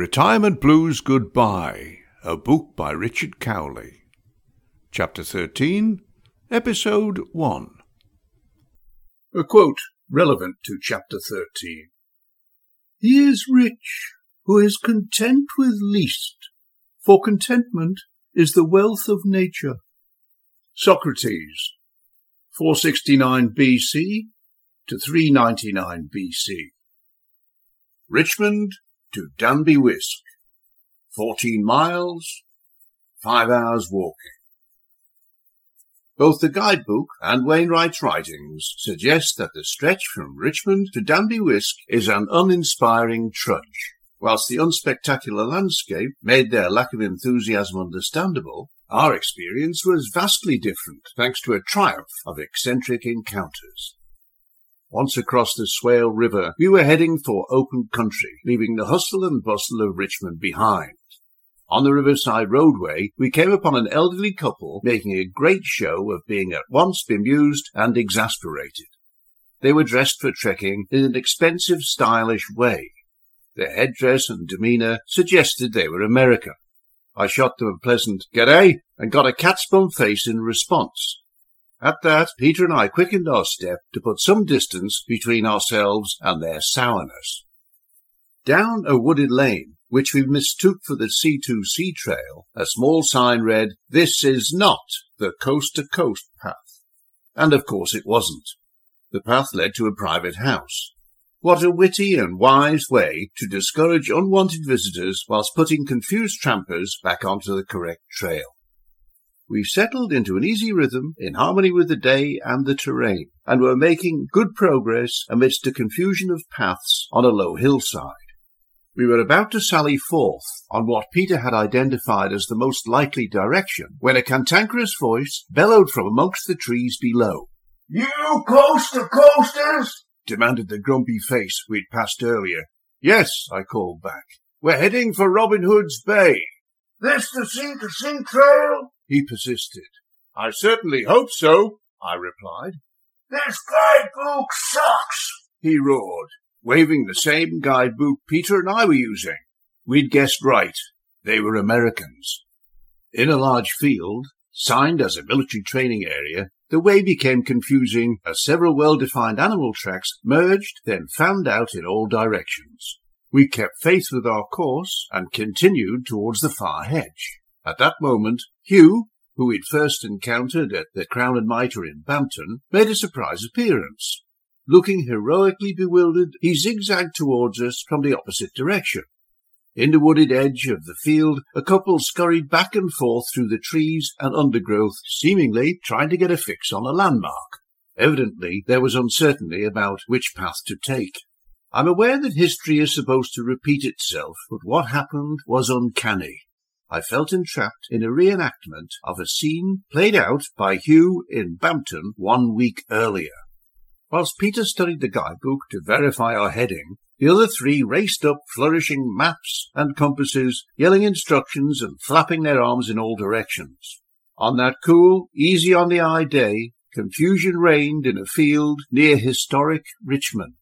Retirement Blues Goodbye, a book by Richard Cowley. Chapter 13, Episode 1. A quote relevant to Chapter 13. He is rich who is content with least, for contentment is the wealth of nature. Socrates, 469 BC to 399 BC. Richmond to Danby Wiske, 14 miles, 5 hours walking. Both the guidebook and Wainwright's writings suggest that the stretch from Richmond to Danby Wiske is an uninspiring trudge. Whilst the unspectacular landscape made their lack of enthusiasm understandable, our experience was vastly different thanks to a triumph of eccentric encounters. Once across the Swale River, we were heading for open country, leaving the hustle and bustle of Richmond behind. On the riverside roadway, we came upon an elderly couple making a great show of being at once bemused and exasperated. They were dressed for trekking in an expensive, stylish way. Their headdress and demeanour suggested they were American. I shot them a pleasant "G'day" and got a cat's-bum face in response. At that, Peter and I quickened our step to put some distance between ourselves and their sourness. Down a wooded lane, which we mistook for the C2C trail, a small sign read, This is not the coast to coast path. And of course it wasn't. The path led to a private house. What a witty and wise way to discourage unwanted visitors whilst putting confused trampers back onto the correct trail. We settled into an easy rhythm in harmony with the day and the terrain, and were making good progress amidst a confusion of paths on a low hillside. We were about to sally forth on what Peter had identified as the most likely direction when a cantankerous voice bellowed from amongst the trees below. You coast to coasters? demanded the grumpy face we'd passed earlier. Yes, I called back. We're heading for Robin Hood's Bay. This the sea to sea trail? He persisted. I certainly hope so, I replied. This guidebook sucks, he roared, waving the same guidebook Peter and I were using. We'd guessed right. They were Americans. In a large field, signed as a military training area, the way became confusing as several well-defined animal tracks merged, then fanned out in all directions. We kept faith with our course and continued towards the far hedge. At that moment, Hugh, who we'd first encountered at the Crown and Mitre in Bampton, made a surprise appearance. Looking heroically bewildered, he zigzagged towards us from the opposite direction. In the wooded edge of the field, a couple scurried back and forth through the trees and undergrowth, seemingly trying to get a fix on a landmark. Evidently, there was uncertainty about which path to take. I'm aware that history is supposed to repeat itself, but what happened was uncanny. I felt entrapped in a reenactment of a scene played out by Hugh in Bampton one week earlier. Whilst Peter studied the guidebook to verify our heading, the other three raced up flourishing maps and compasses, yelling instructions and flapping their arms in all directions. On that cool, easy on the eye day, confusion reigned in a field near historic Richmond.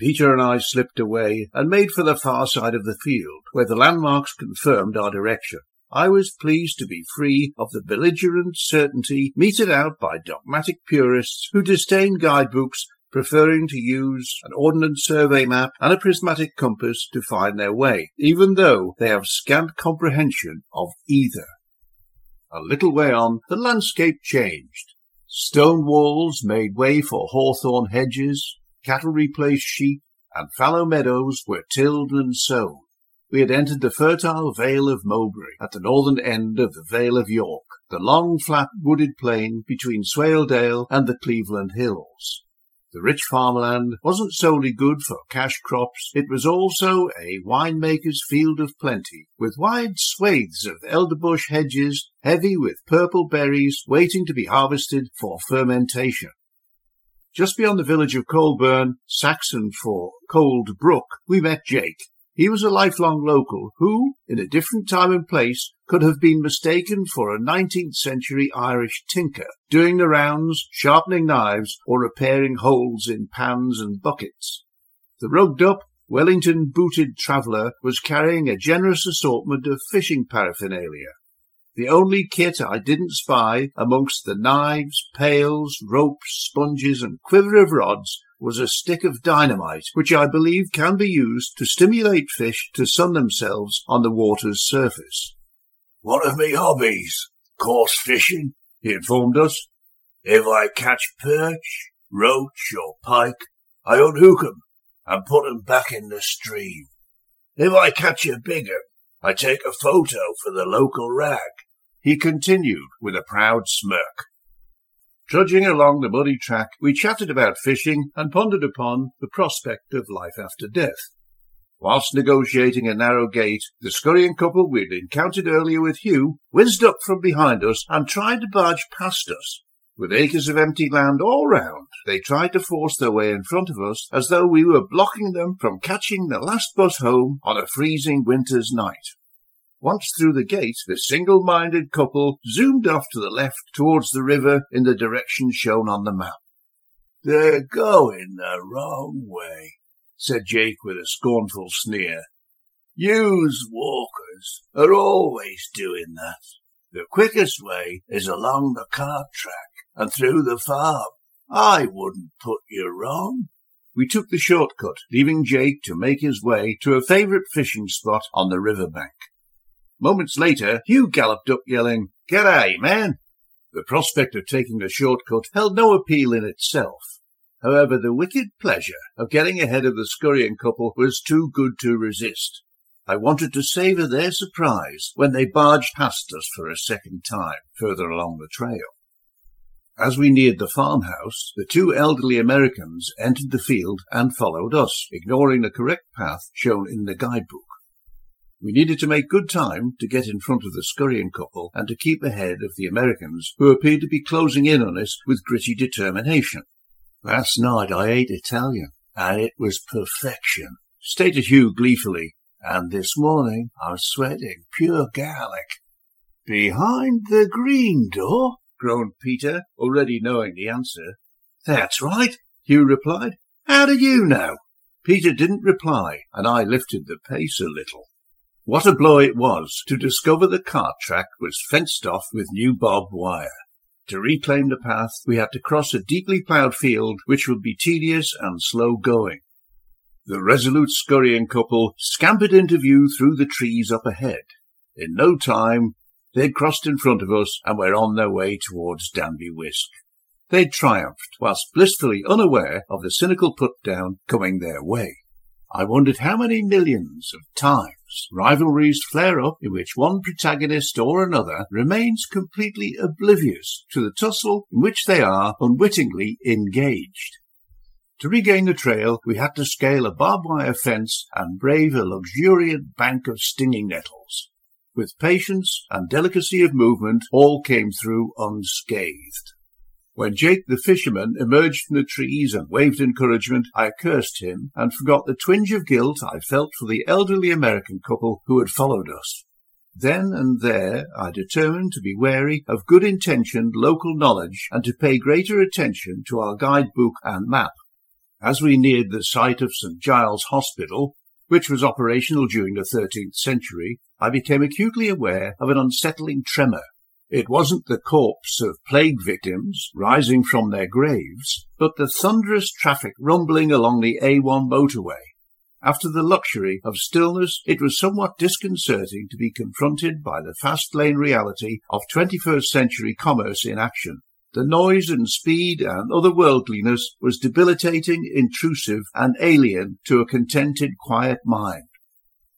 Peter and I slipped away and made for the far side of the field, where the landmarks confirmed our direction. I was pleased to be free of the belligerent certainty meted out by dogmatic purists who disdain guidebooks, preferring to use an ordnance survey map and a prismatic compass to find their way, even though they have scant comprehension of either. A little way on, the landscape changed. Stone walls made way for hawthorn hedges, cattle replaced sheep, and fallow meadows were tilled and sown. We had entered the fertile Vale of Mowbray at the northern end of the Vale of York, the long flat wooded plain between Swaledale and the Cleveland Hills. The rich farmland wasn't solely good for cash crops, it was also a winemaker's field of plenty, with wide swathes of elderbush hedges heavy with purple berries waiting to be harvested for fermentation. Just beyond the village of Colburn, Saxon for Cold Brook, we met Jake. He was a lifelong local who, in a different time and place, could have been mistaken for a 19th century Irish tinker, doing the rounds, sharpening knives, or repairing holes in pans and buckets. The rugged up, Wellington booted traveller was carrying a generous assortment of fishing paraphernalia. The only kit I didn't spy amongst the knives, pails, ropes, sponges, and quiver of rods was a stick of dynamite, which I believe can be used to stimulate fish to sun themselves on the water's surface. One of me hobbies, coarse fishing, he informed us. If I catch perch, roach, or pike, I unhook 'em and put 'em back in the stream. If I catch a bigger, I take a photo for the local rag, he continued with a proud smirk. Trudging along the muddy track, we chatted about fishing and pondered upon the prospect of life after death. Whilst negotiating a narrow gate, the scurrying couple we'd encountered earlier with Hugh whizzed up from behind us and tried to barge past us. With acres of empty land all round, they tried to force their way in front of us as though we were blocking them from catching the last bus home on a freezing winter's night. Once through the gate, the single-minded couple zoomed off to the left towards the river in the direction shown on the map. They're going the wrong way, said Jake with a scornful sneer. Yous walkers are always doing that. The quickest way is along the cart track and through the farm. I wouldn't put you wrong. We took the shortcut, leaving Jake to make his way to a favourite fishing spot on the river bank. Moments later, Hugh galloped up yelling, G'day, man! The prospect of taking the shortcut held no appeal in itself. However, the wicked pleasure of getting ahead of the scurrying couple was too good to resist. I wanted to savour their surprise when they barged past us for a second time further along the trail. As we neared the farmhouse, the two elderly Americans entered the field and followed us, ignoring the correct path shown in the guidebook. We needed to make good time to get in front of the scurrying couple and to keep ahead of the Americans, who appeared to be closing in on us with gritty determination. Last night I ate Italian, and it was perfection, stated Hugh gleefully. And this morning I'm sweating pure garlic. Behind the green door? Groaned Peter, already knowing the answer. That's right, Hugh replied. How do you know? Peter didn't reply, and I lifted the pace a little. What a blow it was to discover the cart track was fenced off with new barbed wire. To reclaim the path, we had to cross a deeply ploughed field which would be tedious and slow going. The resolute scurrying couple scampered into view through the trees up ahead. In no time, they'd crossed in front of us and were on their way towards Danby Wiske. They'd triumphed, whilst blissfully unaware of the cynical put-down coming their way. I wondered how many millions of times rivalries flare up in which one protagonist or another remains completely oblivious to the tussle in which they are unwittingly engaged. To regain the trail, we had to scale a barbed wire fence and brave a luxuriant bank of stinging nettles. With patience and delicacy of movement, all came through unscathed. When Jake the fisherman emerged from the trees and waved encouragement, I cursed him and forgot the twinge of guilt I felt for the elderly American couple who had followed us. Then and there I determined to be wary of good-intentioned local knowledge and to pay greater attention to our guidebook and map. As we neared the site of St. Giles Hospital, which was operational during the 13th century, I became acutely aware of an unsettling tremor it wasn't the corpse of plague victims rising from their graves, but the thunderous traffic rumbling along the A1 motorway. After the luxury of stillness, it was somewhat disconcerting to be confronted by the fast lane reality of 21st century commerce in action. The noise and speed and otherworldliness was debilitating, intrusive, and alien to a contented, quiet mind.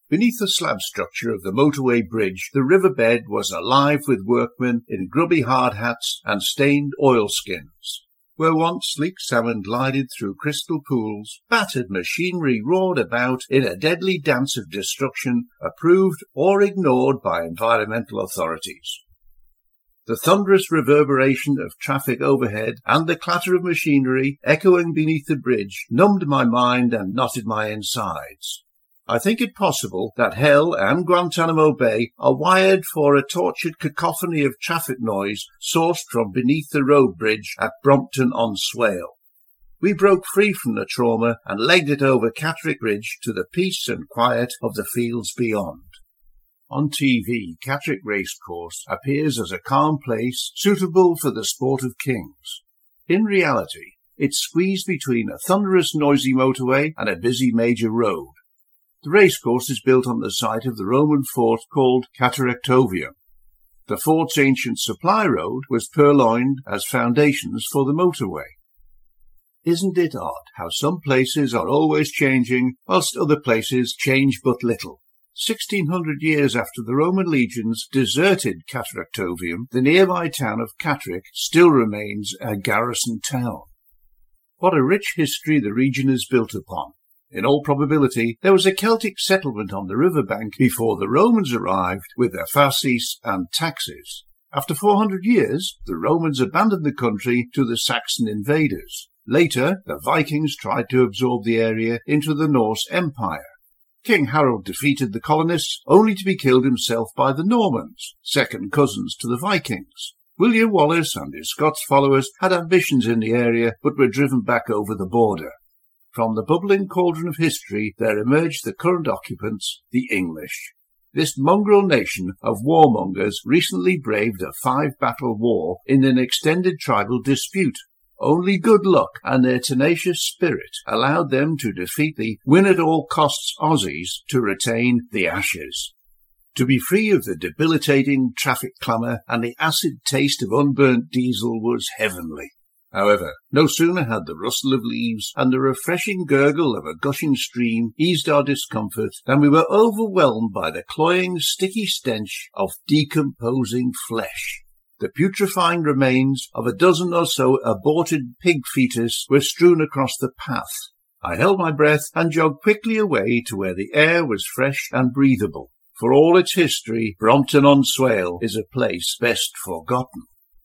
Beneath the slab structure of the motorway bridge, the riverbed was alive with workmen in grubby hard hats and stained oilskins. Where once sleek salmon glided through crystal pools, battered machinery roared about in a deadly dance of destruction approved or ignored by environmental authorities. The thunderous reverberation of traffic overhead and the clatter of machinery echoing beneath the bridge numbed my mind and knotted my insides. I think it possible that Hell and Guantanamo Bay are wired for a tortured cacophony of traffic noise sourced from beneath the road bridge at Brompton on Swale. we broke free from the trauma and legged it over Catterick Ridge to the peace and quiet of the fields beyond. On TV, Catterick Racecourse appears as a calm place suitable for the sport of kings. In reality, it's squeezed between a thunderous noisy motorway and a busy major road. The racecourse is built on the site of the Roman fort called Cataractonium. The fort's ancient supply road was purloined as foundations for the motorway. Isn't it odd how some places are always changing, whilst other places change but little? Sixteen hundred years after the Roman legions deserted Cataractonium, the nearby town of Catterick still remains a garrison town. What a rich history the region is built upon. In all probability, there was a Celtic settlement on the river bank before the Romans arrived with their fasces and taxes. After 400 years, the Romans abandoned the country to the Saxon invaders. Later, the Vikings tried to absorb the area into the Norse Empire. King Harold defeated the colonists, only to be killed himself by the Normans, second cousins to the Vikings. William Wallace and his Scots followers had ambitions in the area, but were driven back over the border. From the bubbling cauldron of history there emerged the current occupants, the English. This mongrel nation of warmongers recently braved a five-battle war in an extended tribal dispute only good luck and their tenacious spirit allowed them to defeat the win-at-all-costs Aussies to retain the Ashes. To be free of the debilitating traffic clamour and the acid taste of unburnt diesel was heavenly. However, no sooner had the rustle of leaves and the refreshing gurgle of a gushing stream eased our discomfort than we were overwhelmed by the cloying, sticky stench of decomposing flesh. The putrefying remains of a dozen or so aborted pig fetus were strewn across the path. I held my breath and jogged quickly away to where the air was fresh and breathable. For all its history, Brompton on Swale is a place best forgotten.